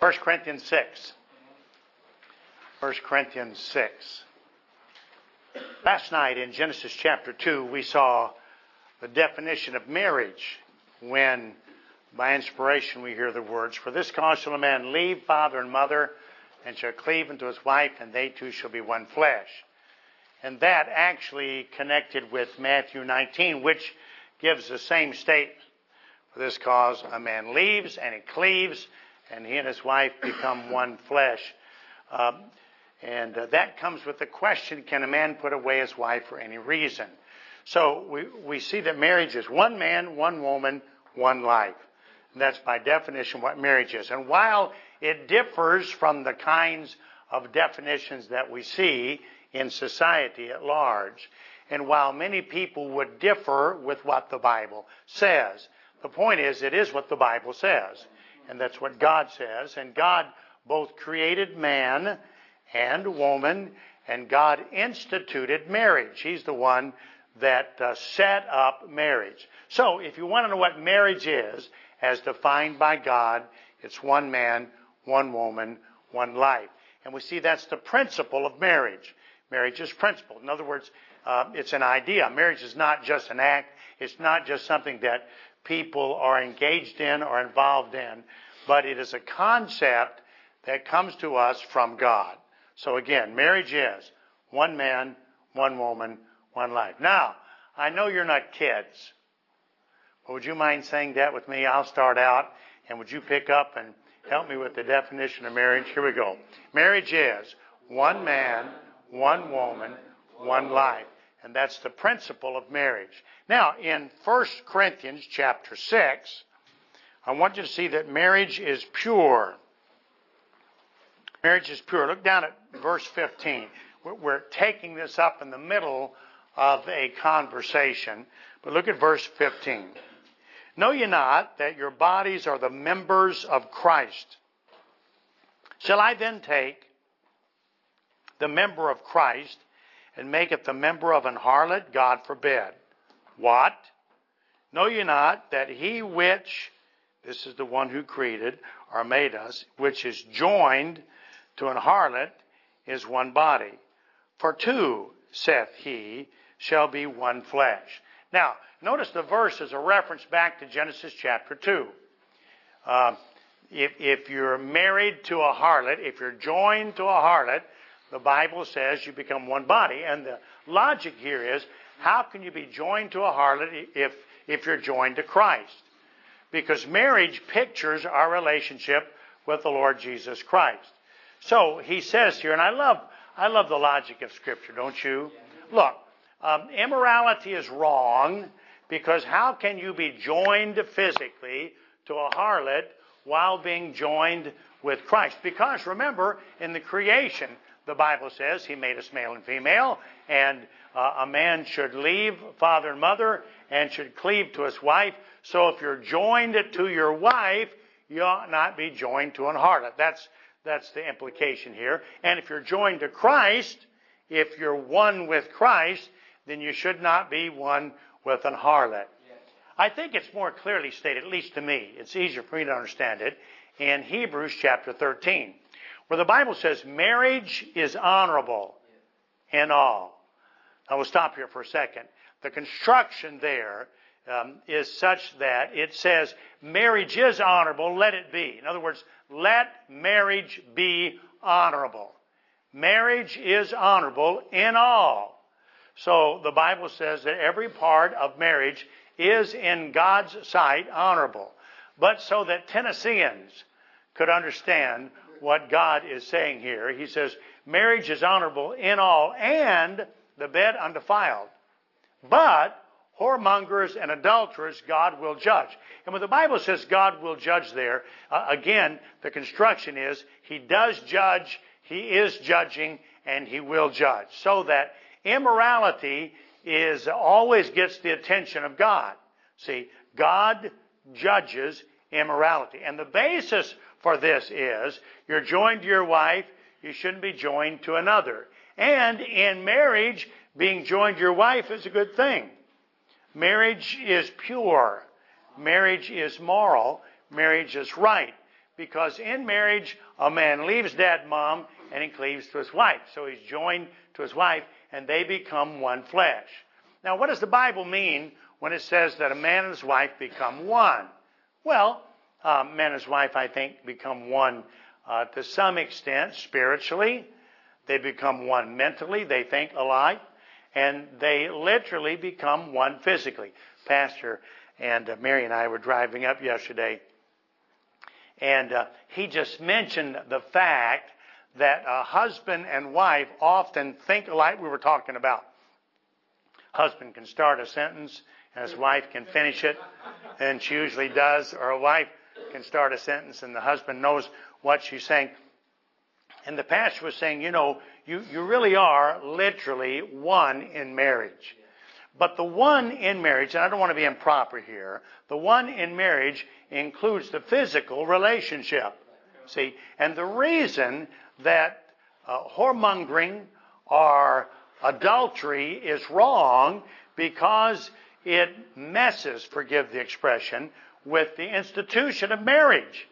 1 Corinthians 6. 1 Corinthians 6. Last night in Genesis chapter 2, we saw the definition of marriage when, by inspiration, we hear the words, For this cause shall a man leave father and mother, and shall cleave unto his wife, and they two shall be one flesh. And that actually connected with Matthew 19, which gives the same statement. For this cause a man leaves and he cleaves, and he and his wife become one flesh. Um, and uh, that comes with the question can a man put away his wife for any reason? So we, we see that marriage is one man, one woman, one life. And that's by definition what marriage is. And while it differs from the kinds of definitions that we see in society at large, and while many people would differ with what the Bible says, the point is it is what the Bible says. And that's what God says. And God both created man and woman, and God instituted marriage. He's the one that uh, set up marriage. So, if you want to know what marriage is, as defined by God, it's one man, one woman, one life. And we see that's the principle of marriage. Marriage is principle. In other words, uh, it's an idea. Marriage is not just an act. It's not just something that people are engaged in or involved in, but it is a concept that comes to us from God. So again, marriage is one man, one woman, one life. Now, I know you're not kids, but would you mind saying that with me? I'll start out, and would you pick up and help me with the definition of marriage? Here we go. Marriage is one man, one woman, one life. And that's the principle of marriage. Now, in 1 Corinthians chapter 6, I want you to see that marriage is pure. Marriage is pure. Look down at verse 15. We're taking this up in the middle of a conversation. But look at verse 15. Know ye not that your bodies are the members of Christ? Shall I then take the member of Christ and maketh the member of an harlot? God forbid. What? Know ye not that he which, this is the one who created or made us, which is joined to an harlot, is one body? For two, saith he, shall be one flesh. Now, notice the verse is a reference back to Genesis chapter 2. Uh, if, if you're married to a harlot, if you're joined to a harlot, the Bible says you become one body. And the logic here is how can you be joined to a harlot if, if you're joined to Christ? Because marriage pictures our relationship with the Lord Jesus Christ. So he says here, and I love, I love the logic of Scripture, don't you? Look, um, immorality is wrong because how can you be joined physically to a harlot while being joined with Christ? Because remember, in the creation, the Bible says he made us male and female, and uh, a man should leave father and mother and should cleave to his wife. So if you're joined to your wife, you ought not be joined to an harlot. That's, that's the implication here. And if you're joined to Christ, if you're one with Christ, then you should not be one with an harlot. I think it's more clearly stated, at least to me, it's easier for me to understand it, in Hebrews chapter 13, where the Bible says marriage is honorable in all. I will stop here for a second. The construction there um, is such that it says marriage is honorable, let it be. In other words, let marriage be honorable. Marriage is honorable in all. So the Bible says that every part of marriage is in God's sight honorable. But so that Tennesseans could understand what God is saying here, he says, marriage is honorable in all and the bed undefiled. But whoremongers and adulterers God will judge. And when the Bible says God will judge there, uh, again, the construction is He does judge, He is judging, and He will judge. So that Immorality is always gets the attention of God. See, God judges immorality. And the basis for this is you're joined to your wife, you shouldn't be joined to another. And in marriage, being joined to your wife is a good thing. Marriage is pure. Marriage is moral. Marriage is right. Because in marriage, a man leaves dad mom and he cleaves to his wife. So he's joined to his wife and they become one flesh. Now, what does the Bible mean when it says that a man and his wife become one? Well, uh, man and his wife, I think, become one uh, to some extent spiritually. They become one mentally. They think alike. And they literally become one physically. Pastor and uh, Mary and I were driving up yesterday, and uh, he just mentioned the fact that a husband and wife often think alike. We were talking about husband can start a sentence and his wife can finish it, and she usually does, or a wife can start a sentence and the husband knows what she's saying. And the pastor was saying, you know, you, you really are literally one in marriage. But the one in marriage, and I don't want to be improper here, the one in marriage includes the physical relationship. See, and the reason that uh, whoremongering or adultery is wrong because it messes, forgive the expression, with the institution of marriage.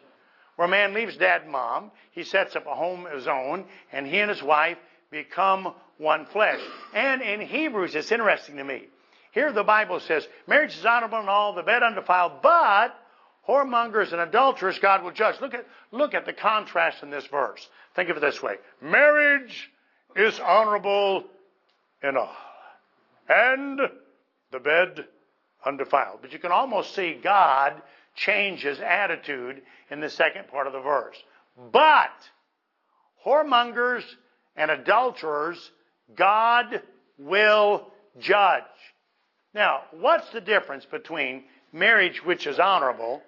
Where a man leaves dad and mom, he sets up a home of his own, and he and his wife become one flesh. And in Hebrews, it's interesting to me. Here the Bible says, marriage is honorable and all, the bed undefiled, but whoremongers and adulterers God will judge. Look at, look at the contrast in this verse. Think of it this way. Marriage is honorable in all, and the bed undefiled. But you can almost see God change his attitude in the second part of the verse. But whoremongers and adulterers, God will judge. Now, what's the difference between marriage which is honorable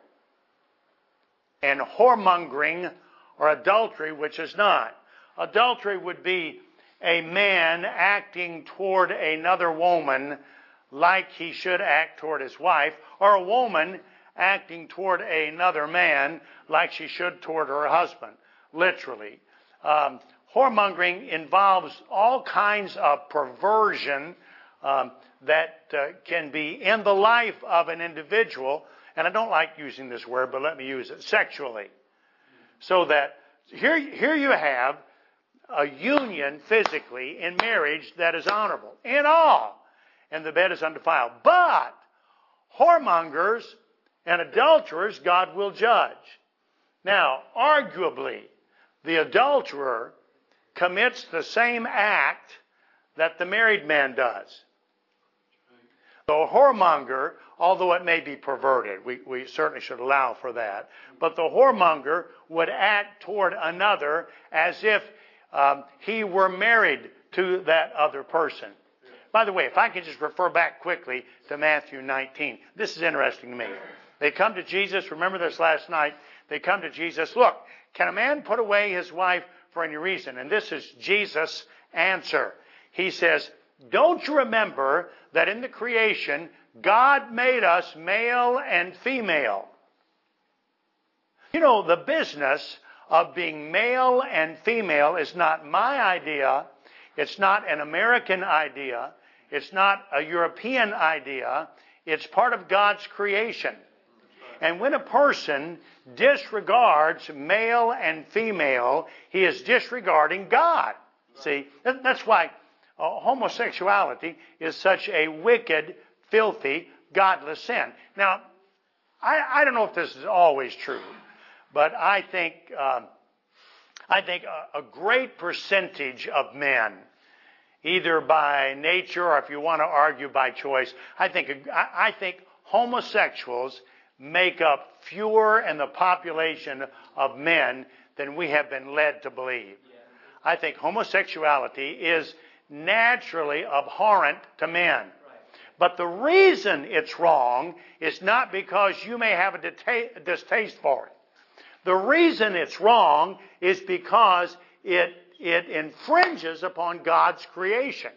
and whoremongering or adultery which is not? Adultery would be a man acting toward another woman like he should act toward his wife, or a woman acting toward another man like she should toward her husband, literally. Um, whoremongering involves all kinds of perversion um, that uh, can be in the life of an individual, and I don't like using this word, but let me use it sexually. So that here, here you have a union physically in marriage that is honorable in all, and the bed is undefiled. But whoremongers and adulterers God will judge. Now, arguably, the adulterer commits the same act that the married man does. The whoremonger, although it may be perverted, we, we certainly should allow for that, but the whoremonger would act toward another as if um, he were married to that other person. By the way, if I could just refer back quickly to Matthew 19, this is interesting to me. They come to Jesus, remember this last night, they come to Jesus, look, can a man put away his wife for any reason? And this is Jesus' answer. He says, don't you remember that in the creation, God made us male and female? You know, the business of being male and female is not my idea. It's not an American idea. It's not a European idea. It's part of God's creation. And when a person disregards male and female, he is disregarding God. See, that's why uh, homosexuality is such a wicked, filthy, godless sin. Now, I, I don't know if this is always true, but I think um, I think a, a great percentage of men, either by nature or if you want to argue by choice, I think I think homosexuals make up fewer in the population of men than we have been led to believe. I think homosexuality is naturally abhorrent to men. But the reason it's wrong is not because you may have a distaste for it. The reason it's wrong is because it, it infringes upon God's creation.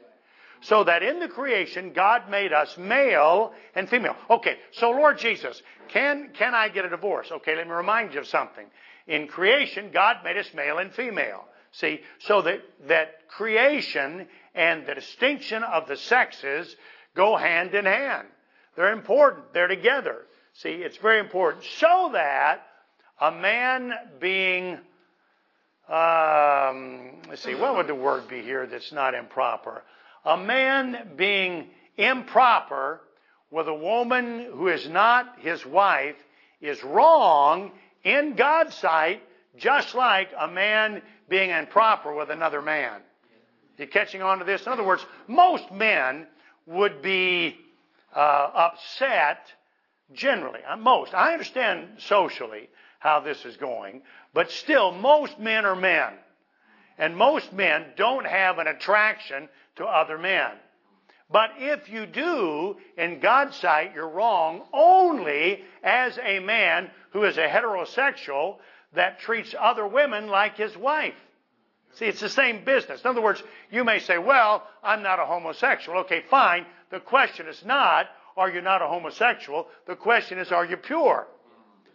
So that in the creation, God made us male and female. Okay, so Lord Jesus, can, can I get a divorce? Okay, let me remind you of something. In creation, God made us male and female. See, so that, that creation and the distinction of the sexes go hand in hand. They're important. They're together. See, it's very important. So that a man being, um, let's see, what would the word be here that's not improper? A man being improper with a woman who is not his wife is wrong in God's sight, just like a man being improper with another man. You catching on to this? In other words, most men would be uh, upset generally. Uh, most. I understand socially how this is going, but still, most men are men. And most men don't have an attraction to other men. But if you do, in God's sight, you're wrong only as a man who is a heterosexual that treats other women like his wife. See, it's the same business. In other words, you may say, well, I'm not a homosexual. Okay, fine. The question is not, are you not a homosexual? The question is, are you pure?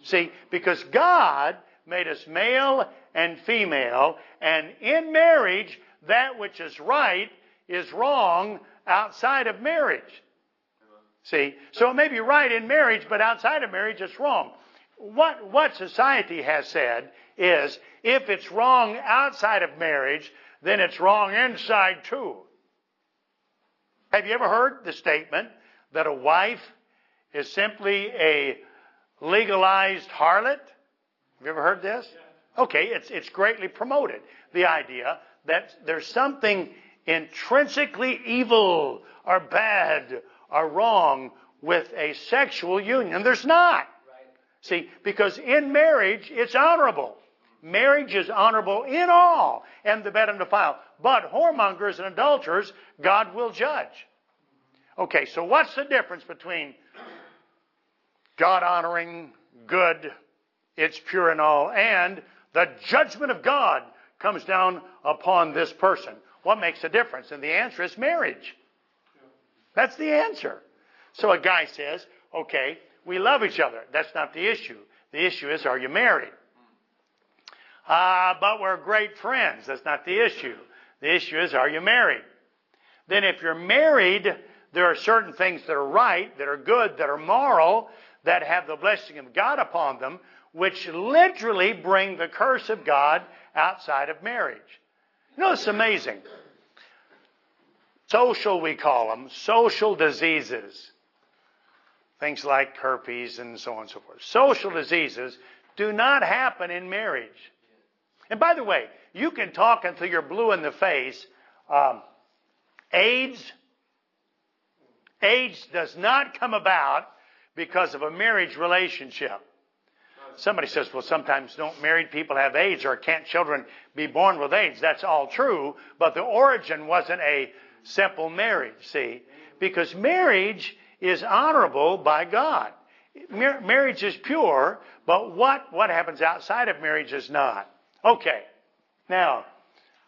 See, because God made us male and female, and in marriage, that which is right is wrong outside of marriage. See, so it may be right in marriage, but outside of marriage, it's wrong. What, what society has said is if it's wrong outside of marriage, then it's wrong inside too. Have you ever heard the statement that a wife is simply a legalized harlot? Have you ever heard this? Okay, it's, it's greatly promoted. The idea that there's something intrinsically evil or bad or wrong with a sexual union. There's not. See, because in marriage, it's honorable. Marriage is honorable in all, and the bed and undefiled. But whoremongers and adulterers, God will judge. Okay, so what's the difference between God honoring, good, it's pure and all, and the judgment of God comes down upon this person? What makes a difference? And the answer is marriage. That's the answer. So a guy says, okay, we love each other. That's not the issue. The issue is, are you married? Uh, but we're great friends. That's not the issue. The issue is, are you married? Then if you're married, there are certain things that are right, that are good, that are moral, that have the blessing of God upon them, which literally bring the curse of God outside of marriage. You know, it's amazing. Social, we call them, social diseases. Things like herpes and so on and so forth. Social diseases do not happen in marriage. And by the way, you can talk until you're blue in the face. Um, AIDS, AIDS does not come about because of a marriage relationship. Somebody says, well, sometimes don't married people have AIDS or can't children be born with AIDS? That's all true, but the origin wasn't a simple marriage, see? Because marriage is honorable by God. Mar- marriage is pure, but what, what happens outside of marriage is not. Okay. Now,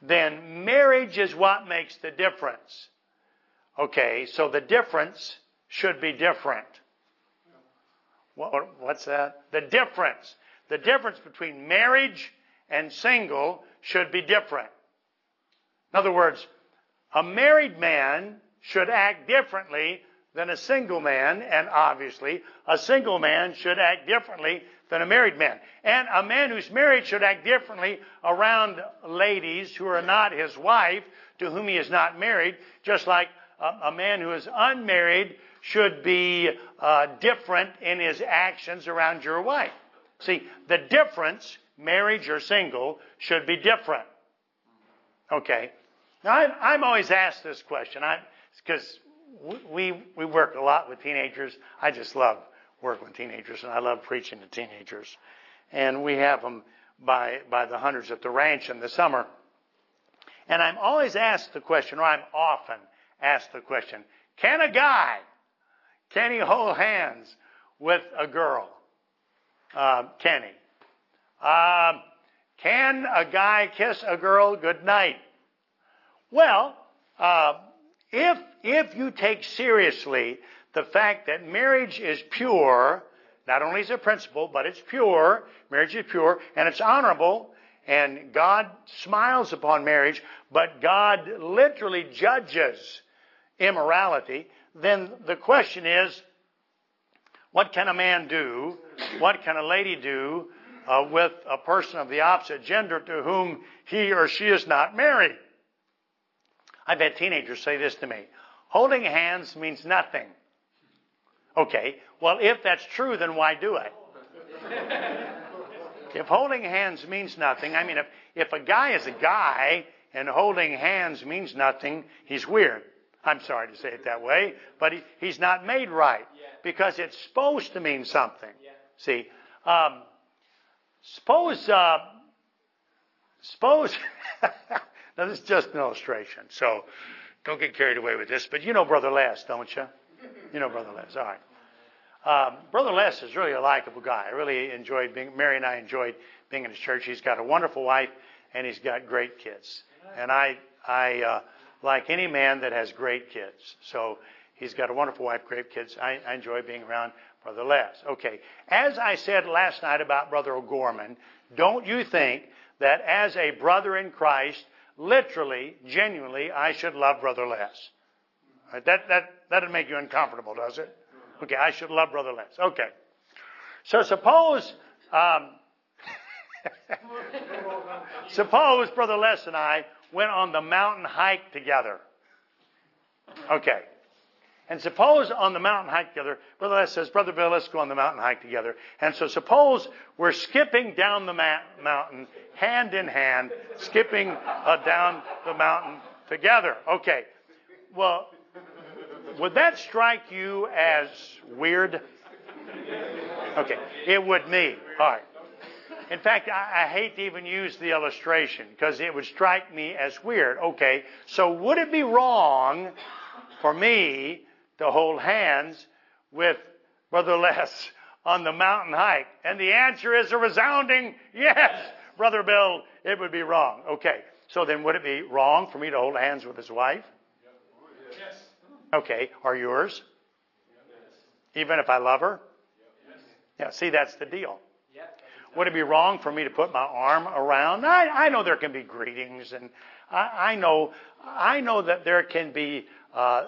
then marriage is what makes the difference. Okay, so the difference should be different. What, what's that? The difference. The difference between marriage and single should be different. In other words, a married man should act differently than a single man, and obviously, a single man should act differently than a married man. And a man who's married should act differently around ladies who are not his wife, to whom he is not married, just like a, a man who is unmarried should be uh, different in his actions around your wife. See, the difference, marriage or single, should be different. Okay. Now, I'm, I'm always asked this question because we, we work a lot with teenagers. I just love working with teenagers, and I love preaching to teenagers. And we have them by, by the hundreds at the ranch in the summer. And I'm always asked the question, or I'm often asked the question, can a guy, can he hold hands with a girl? Uh, can he? Um, can a guy kiss a girl good night? Well, uh, if, if you take seriously the fact that marriage is pure, not only is it a principle, but it's pure, marriage is pure, and it's honorable, and God smiles upon marriage, but God literally judges immorality, then the question is, what can a man do? What can a lady do uh, with a person of the opposite gender to whom he or she is not married. I've had teenagers say this to me. Holding hands means nothing. Okay, well, if that's true, then why do it? if holding hands means nothing, I mean, if, if a guy is a guy and holding hands means nothing, he's weird. I'm sorry to say it that way, but he, he's not made right because it's supposed to mean something. See, um, suppose, uh, suppose, now this is just an illustration, so don't get carried away with this, but you know Brother Les, don't you? You know Brother Les, all right. Um, Brother Les is really a likable guy. I really enjoyed being, Mary and I enjoyed being in his church. He's got a wonderful wife and he's got great kids. And I, I, uh, like any man that has great kids. So he's got a wonderful wife, great kids. I, I enjoy being around Brother Les. Okay. As I said last night about Brother O'Gorman, don't you think that as a brother in Christ, literally, genuinely, I should love Brother Les? That, that, that doesn't make you uncomfortable, does it? Okay, I should love Brother Les. Okay. So suppose, um, suppose Brother Les and I went on the mountain hike together. Okay. And suppose on the mountain hike together, Brother Les says, Brother Bill, let's go on the mountain hike together. And so suppose we're skipping down the ma- mountain hand in hand, skipping uh, down the mountain together. Okay. Well, would that strike you as weird? Okay. It would me. All right. In fact, I, I hate to even use the illustration because it would strike me as weird. Okay, so would it be wrong for me to hold hands with Brother Les on the mountain hike? And the answer is a resounding yes, Brother Bill, it would be wrong. Okay, so then would it be wrong for me to hold hands with his wife? Yes. Okay, are yours? Yes. Even if I love her? Yes. Yeah, see, that's the deal. Would it be wrong for me to put my arm around? I, I know there can be greetings, and I, I know I know that there can be, uh,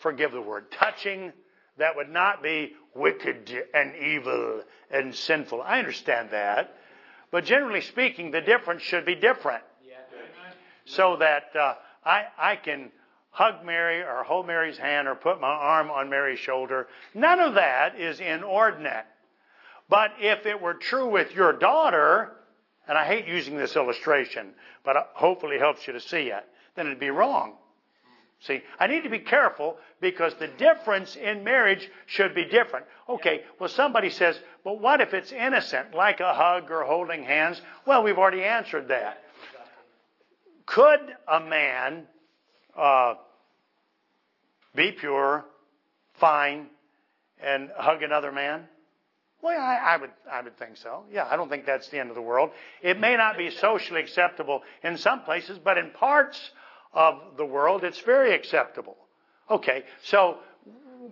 forgive the word, touching that would not be wicked and evil and sinful. I understand that, but generally speaking, the difference should be different, so that uh, I I can hug Mary or hold Mary's hand or put my arm on Mary's shoulder. None of that is inordinate. But if it were true with your daughter, and I hate using this illustration, but hopefully it helps you to see it, then it'd be wrong. See, I need to be careful because the difference in marriage should be different. Okay, well, somebody says, but what if it's innocent, like a hug or holding hands? Well, we've already answered that. Could a man uh, be pure, fine, and hug another man? Well, I, I, would, I would think so. Yeah, I don't think that's the end of the world. It may not be socially acceptable in some places, but in parts of the world, it's very acceptable. Okay, so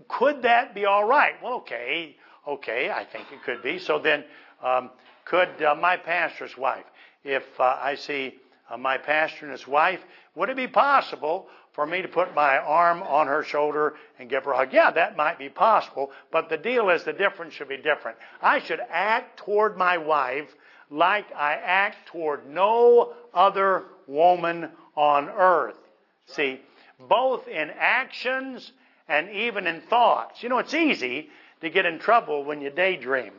could that be all right? Well, okay, okay, I think it could be. So then, um, could uh, my pastor's wife, if uh, I see uh, my pastor and his wife, would it be possible for me to put my arm on her shoulder and give her a hug. Yeah, that might be possible, but the deal is the difference should be different. I should act toward my wife like I act toward no other woman on earth. See, both in actions and even in thoughts. You know, it's easy to get in trouble when you daydream.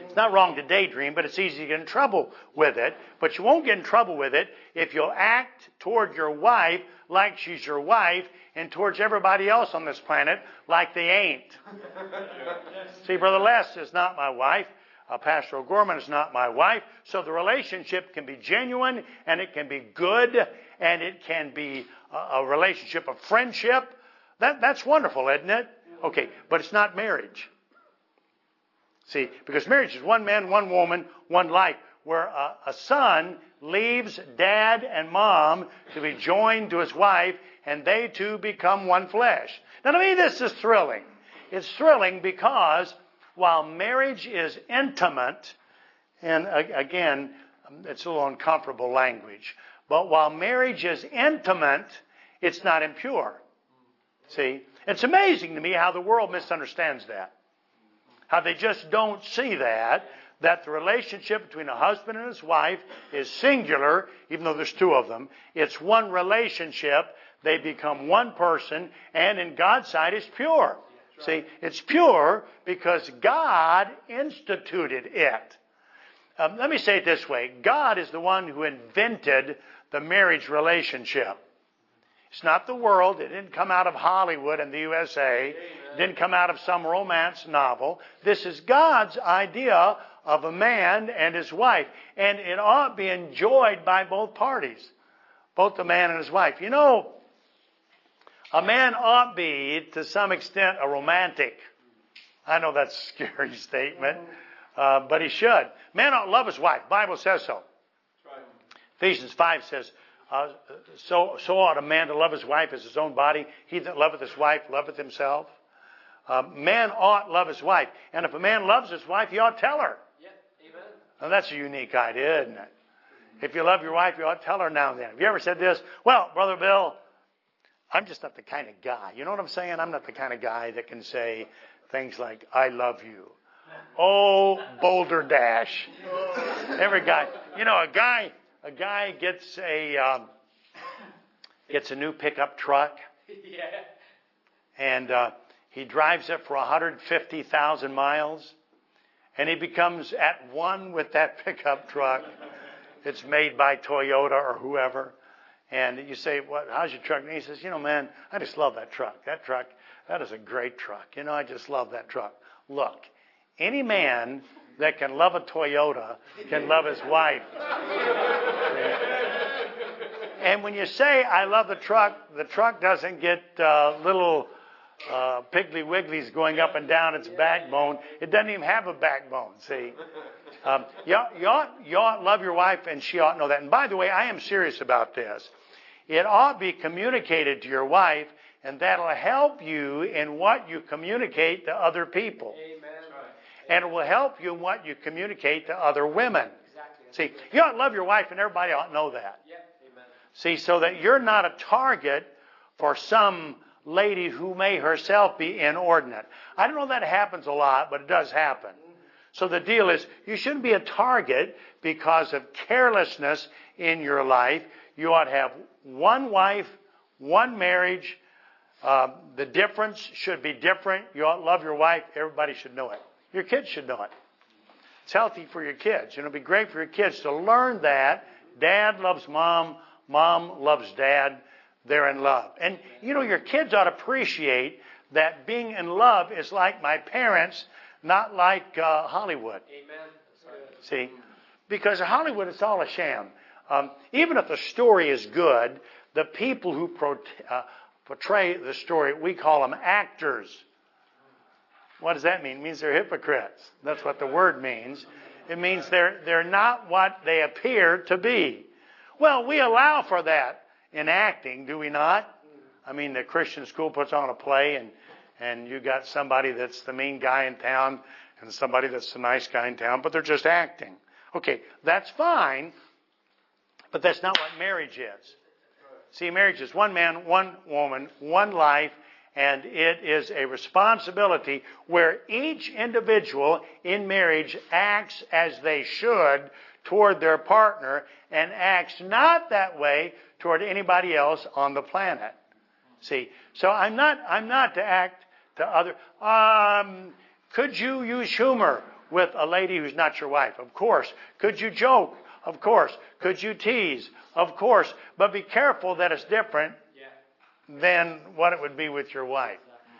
It's not wrong to daydream, but it's easy to get in trouble with it. But you won't get in trouble with it if you'll act toward your wife like she's your wife and towards everybody else on this planet like they ain't. See, Brother Les is not my wife. Uh, Pastor O'Gorman is not my wife. So the relationship can be genuine and it can be good and it can be a, a relationship of friendship. That, that's wonderful, isn't it? Okay, but it's not marriage. See, because marriage is one man, one woman, one life, where a, a son leaves dad and mom to be joined to his wife, and they two become one flesh. Now, to me, this is thrilling. It's thrilling because while marriage is intimate, and again, it's a little uncomfortable language, but while marriage is intimate, it's not impure. See? It's amazing to me how the world misunderstands that. How they just don't see that that the relationship between a husband and his wife is singular, even though there's two of them. It's one relationship. They become one person, and in God's sight, it's pure. See, it's pure because God instituted it. Um, let me say it this way God is the one who invented the marriage relationship. It's not the world. It didn't come out of Hollywood and the USA. It didn't come out of some romance novel. This is God's idea of a man and his wife. And it ought to be enjoyed by both parties, both the man and his wife. You know, a man ought to be, to some extent, a romantic. I know that's a scary statement, uh, but he should. Man ought to love his wife. Bible says so. Ephesians 5 says, uh, so, so ought a man to love his wife as his own body. He that loveth his wife loveth himself. Uh, man ought love his wife. And if a man loves his wife, he ought tell her. Now that's a unique idea, isn't it? If you love your wife, you ought to tell her now and then. Have you ever said this? Well, Brother Bill, I'm just not the kind of guy. You know what I'm saying? I'm not the kind of guy that can say things like, I love you. Oh, Boulder Dash. Every guy. You know, a guy, a guy gets a, um, gets a new pickup truck. Yeah. And, uh, he drives it for 150,000 miles and he becomes at one with that pickup truck. It's made by Toyota or whoever. And you say, "What? How's your truck?" And he says, "You know, man, I just love that truck. That truck, that is a great truck. You know, I just love that truck. Look, any man that can love a Toyota can love his wife." and when you say, "I love the truck," the truck doesn't get uh, little uh, Piggly Wiggly's going up and down its backbone. It doesn't even have a backbone, see? Um, you, ought, you, ought, you ought love your wife, and she ought to know that. And by the way, I am serious about this. It ought to be communicated to your wife, and that'll help you in what you communicate to other people. Amen. And it will help you in what you communicate to other women. See, you ought to love your wife, and everybody ought to know that. Amen. See, so that you're not a target for some lady who may herself be inordinate. I don't know that happens a lot, but it does happen. So the deal is, you shouldn't be a target because of carelessness in your life. You ought to have one wife, one marriage. Uh, the difference should be different. You ought to love your wife. Everybody should know it. Your kids should know it. It's healthy for your kids. It'd be great for your kids to learn that dad loves mom, mom loves dad they're in love. And you know, your kids ought to appreciate that being in love is like my parents, not like uh, Hollywood. Amen. See, because Hollywood it's all a sham. Um, even if the story is good, the people who pro- uh, portray the story, we call them actors. What does that mean? It means they're hypocrites. That's what the word means. It means they're, they're not what they appear to be. Well, we allow for that in acting, do we not? I mean, the Christian school puts on a play, and and you got somebody that's the mean guy in town, and somebody that's the nice guy in town, but they're just acting. Okay, that's fine, but that's not what marriage is. See, marriage is one man, one woman, one life, and it is a responsibility where each individual in marriage acts as they should toward their partner and acts not that way toward anybody else on the planet. See, so I'm not, I'm not to act to other, um, could you use humor with a lady who's not your wife? Of course. Could you joke? Of course. Could you tease? Of course. But be careful that it's different than what it would be with your wife.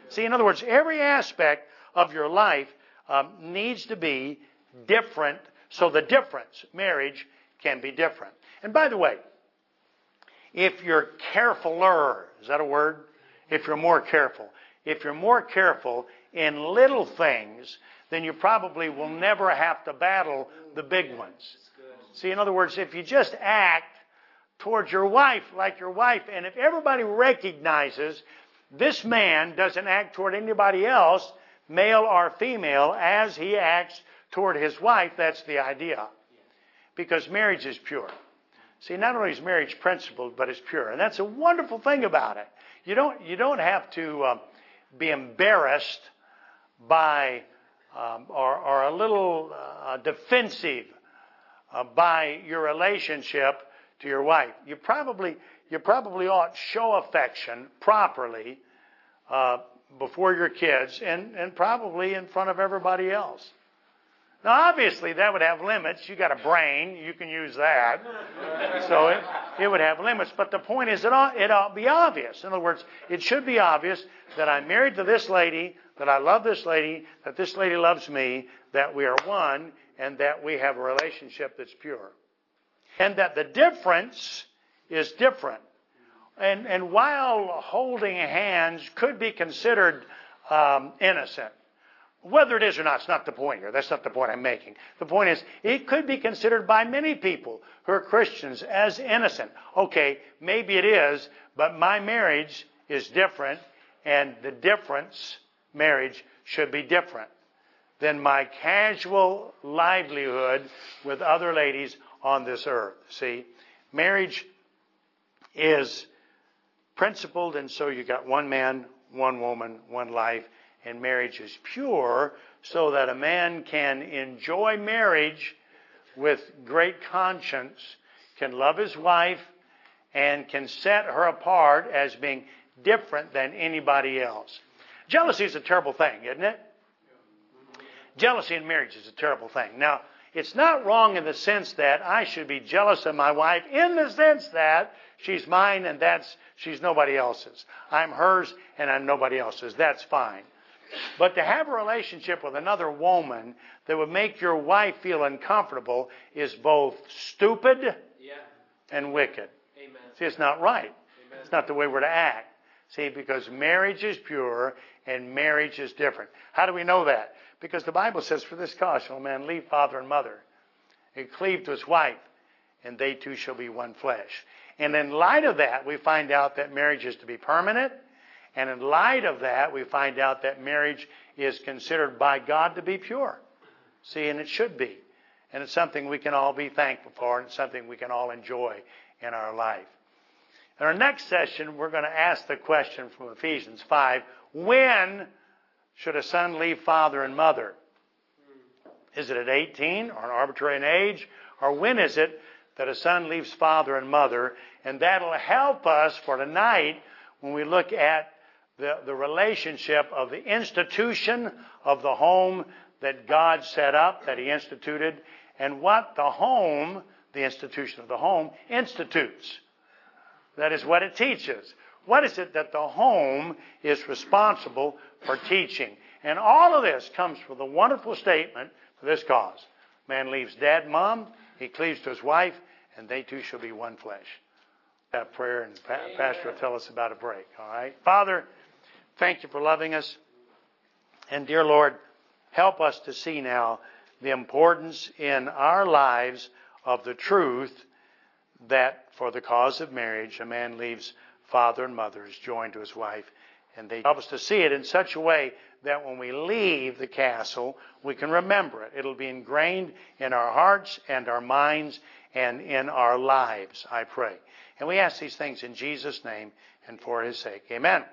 See, in other words, every aspect of your life um, needs to be different so the difference, marriage, can be different. And by the way, if you're carefuler, is that a word? If you're more careful. If you're more careful in little things, then you probably will never have to battle the big ones. See, in other words, if you just act towards your wife like your wife, and if everybody recognizes this man doesn't act toward anybody else, male or female, as he acts toward his wife, that's the idea. Because marriage is pure. See, not only is marriage principled, but it's pure. And that's a wonderful thing about it. You don't, you don't have to uh, be embarrassed by um, are, are a little uh, defensive uh, by your relationship to your wife. You probably you probably ought to show affection properly uh, before your kids and, and probably in front of everybody else. Now, obviously, that would have limits. You got a brain, you can use that. So it, it would have limits. But the point is, it ought, it ought to be obvious. In other words, it should be obvious that I'm married to this lady, that I love this lady, that this lady loves me, that we are one, and that we have a relationship that's pure. And that the difference is different. And, and while holding hands could be considered um, innocent, whether it is or not, it's not the point here. That's not the point I'm making. The point is, it could be considered by many people who are Christians as innocent. Okay, maybe it is, but my marriage is different, and the difference, marriage, should be different than my casual livelihood with other ladies on this earth. See, marriage is principled, and so you got one man, one woman, one life, and marriage is pure, so that a man can enjoy marriage with great conscience, can love his wife, and can set her apart as being different than anybody else. Jealousy is a terrible thing, isn't it? Jealousy in marriage is a terrible thing. Now, it's not wrong in the sense that I should be jealous of my wife in the sense that she's mine and that's she's nobody else's. I'm hers and I'm nobody else's. That's fine. But to have a relationship with another woman that would make your wife feel uncomfortable is both stupid Yeah. and wicked. Amen. See, it's not right. Amen. It's not the way we're to act. See, because marriage is pure and marriage is different. How do we know that? Because the Bible says, For this cause shall a man leave father and mother and cleave to his wife, and they two shall be one flesh. And in light of that, we find out that marriage is to be permanent. And in light of that, we find out that marriage is considered by God to be pure. See, and it should be. And it's something we can all be thankful for, and it's something we can all enjoy in our life. In our next session, we're going to ask the question from Ephesians 5 when should a son leave father and mother? Is it at 18 or an arbitrary age? Or when is it that a son leaves father and mother? And that'll help us for tonight when we look at the, the relationship of the institution of the home that God set up, that He instituted, and what the home, the institution of the home, institutes. That is what it teaches. What is it that the home is responsible for teaching? And all of this comes from the wonderful statement for this cause. Man leaves dad, mom, he cleaves to his wife, and they two shall be one flesh. That prayer, and pa- Pastor will tell us about a break. All right, Father, thank you for loving us, and dear Lord, help us to see now the importance in our lives of the truth that for the cause of marriage, a man leaves father and mother, is joined to his wife, and they help us to see it in such a way that when we leave the castle, we can remember it. It'll be ingrained in our hearts and our minds and in our lives, I pray. And we ask these things in Jesus' name and for his sake. Amen.